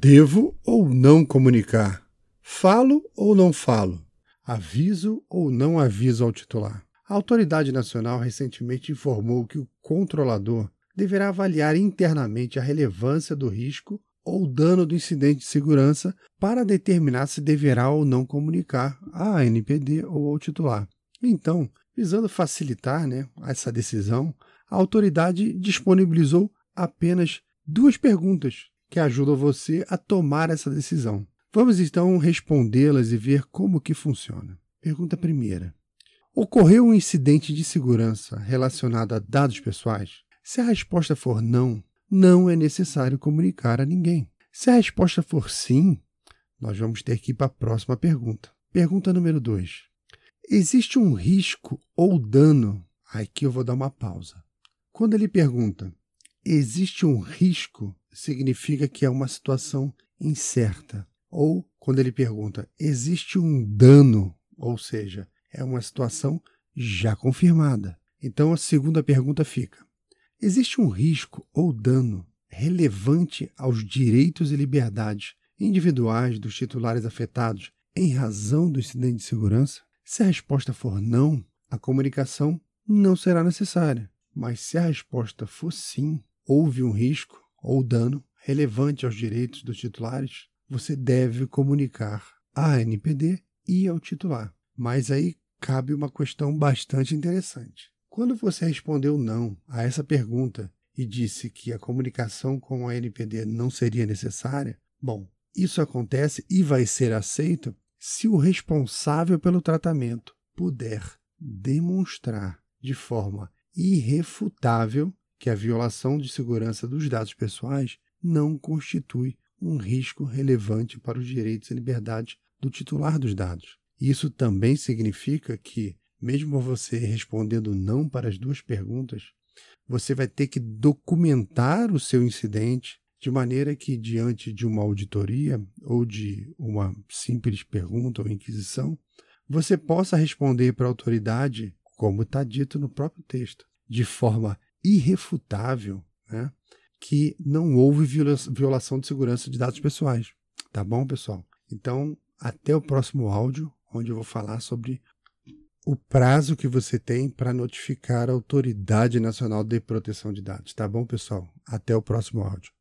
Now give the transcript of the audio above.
Devo ou não comunicar? Falo ou não falo? Aviso ou não aviso ao titular? A Autoridade Nacional recentemente informou que o controlador deverá avaliar internamente a relevância do risco ou dano do incidente de segurança para determinar se deverá ou não comunicar à ANPD ou ao titular. Então, visando facilitar né, essa decisão, a autoridade disponibilizou apenas duas perguntas que ajudam você a tomar essa decisão. Vamos então respondê-las e ver como que funciona. Pergunta primeira: Ocorreu um incidente de segurança relacionado a dados pessoais? Se a resposta for não, não é necessário comunicar a ninguém. Se a resposta for sim, nós vamos ter que ir para a próxima pergunta. Pergunta número 2. Existe um risco ou dano? Aqui eu vou dar uma pausa. Quando ele pergunta, existe um risco, significa que é uma situação incerta. Ou quando ele pergunta, existe um dano, ou seja, é uma situação já confirmada. Então a segunda pergunta fica: existe um risco ou dano relevante aos direitos e liberdades individuais dos titulares afetados em razão do incidente de segurança? Se a resposta for não, a comunicação não será necessária. Mas se a resposta for sim, houve um risco ou dano relevante aos direitos dos titulares, você deve comunicar à ANPD e ao titular. Mas aí cabe uma questão bastante interessante. Quando você respondeu não a essa pergunta e disse que a comunicação com a NPD não seria necessária, bom, isso acontece e vai ser aceito se o responsável pelo tratamento puder demonstrar de forma irrefutável que a violação de segurança dos dados pessoais não constitui um risco relevante para os direitos e liberdades do titular dos dados. Isso também significa que, mesmo você respondendo não para as duas perguntas, você vai ter que documentar o seu incidente de maneira que, diante de uma auditoria ou de uma simples pergunta ou inquisição, você possa responder para a autoridade, como está dito no próprio texto, de forma irrefutável, né, que não houve violação de segurança de dados pessoais. Tá bom, pessoal? Então, até o próximo áudio onde eu vou falar sobre o prazo que você tem para notificar a Autoridade Nacional de Proteção de Dados. Tá bom, pessoal? Até o próximo áudio.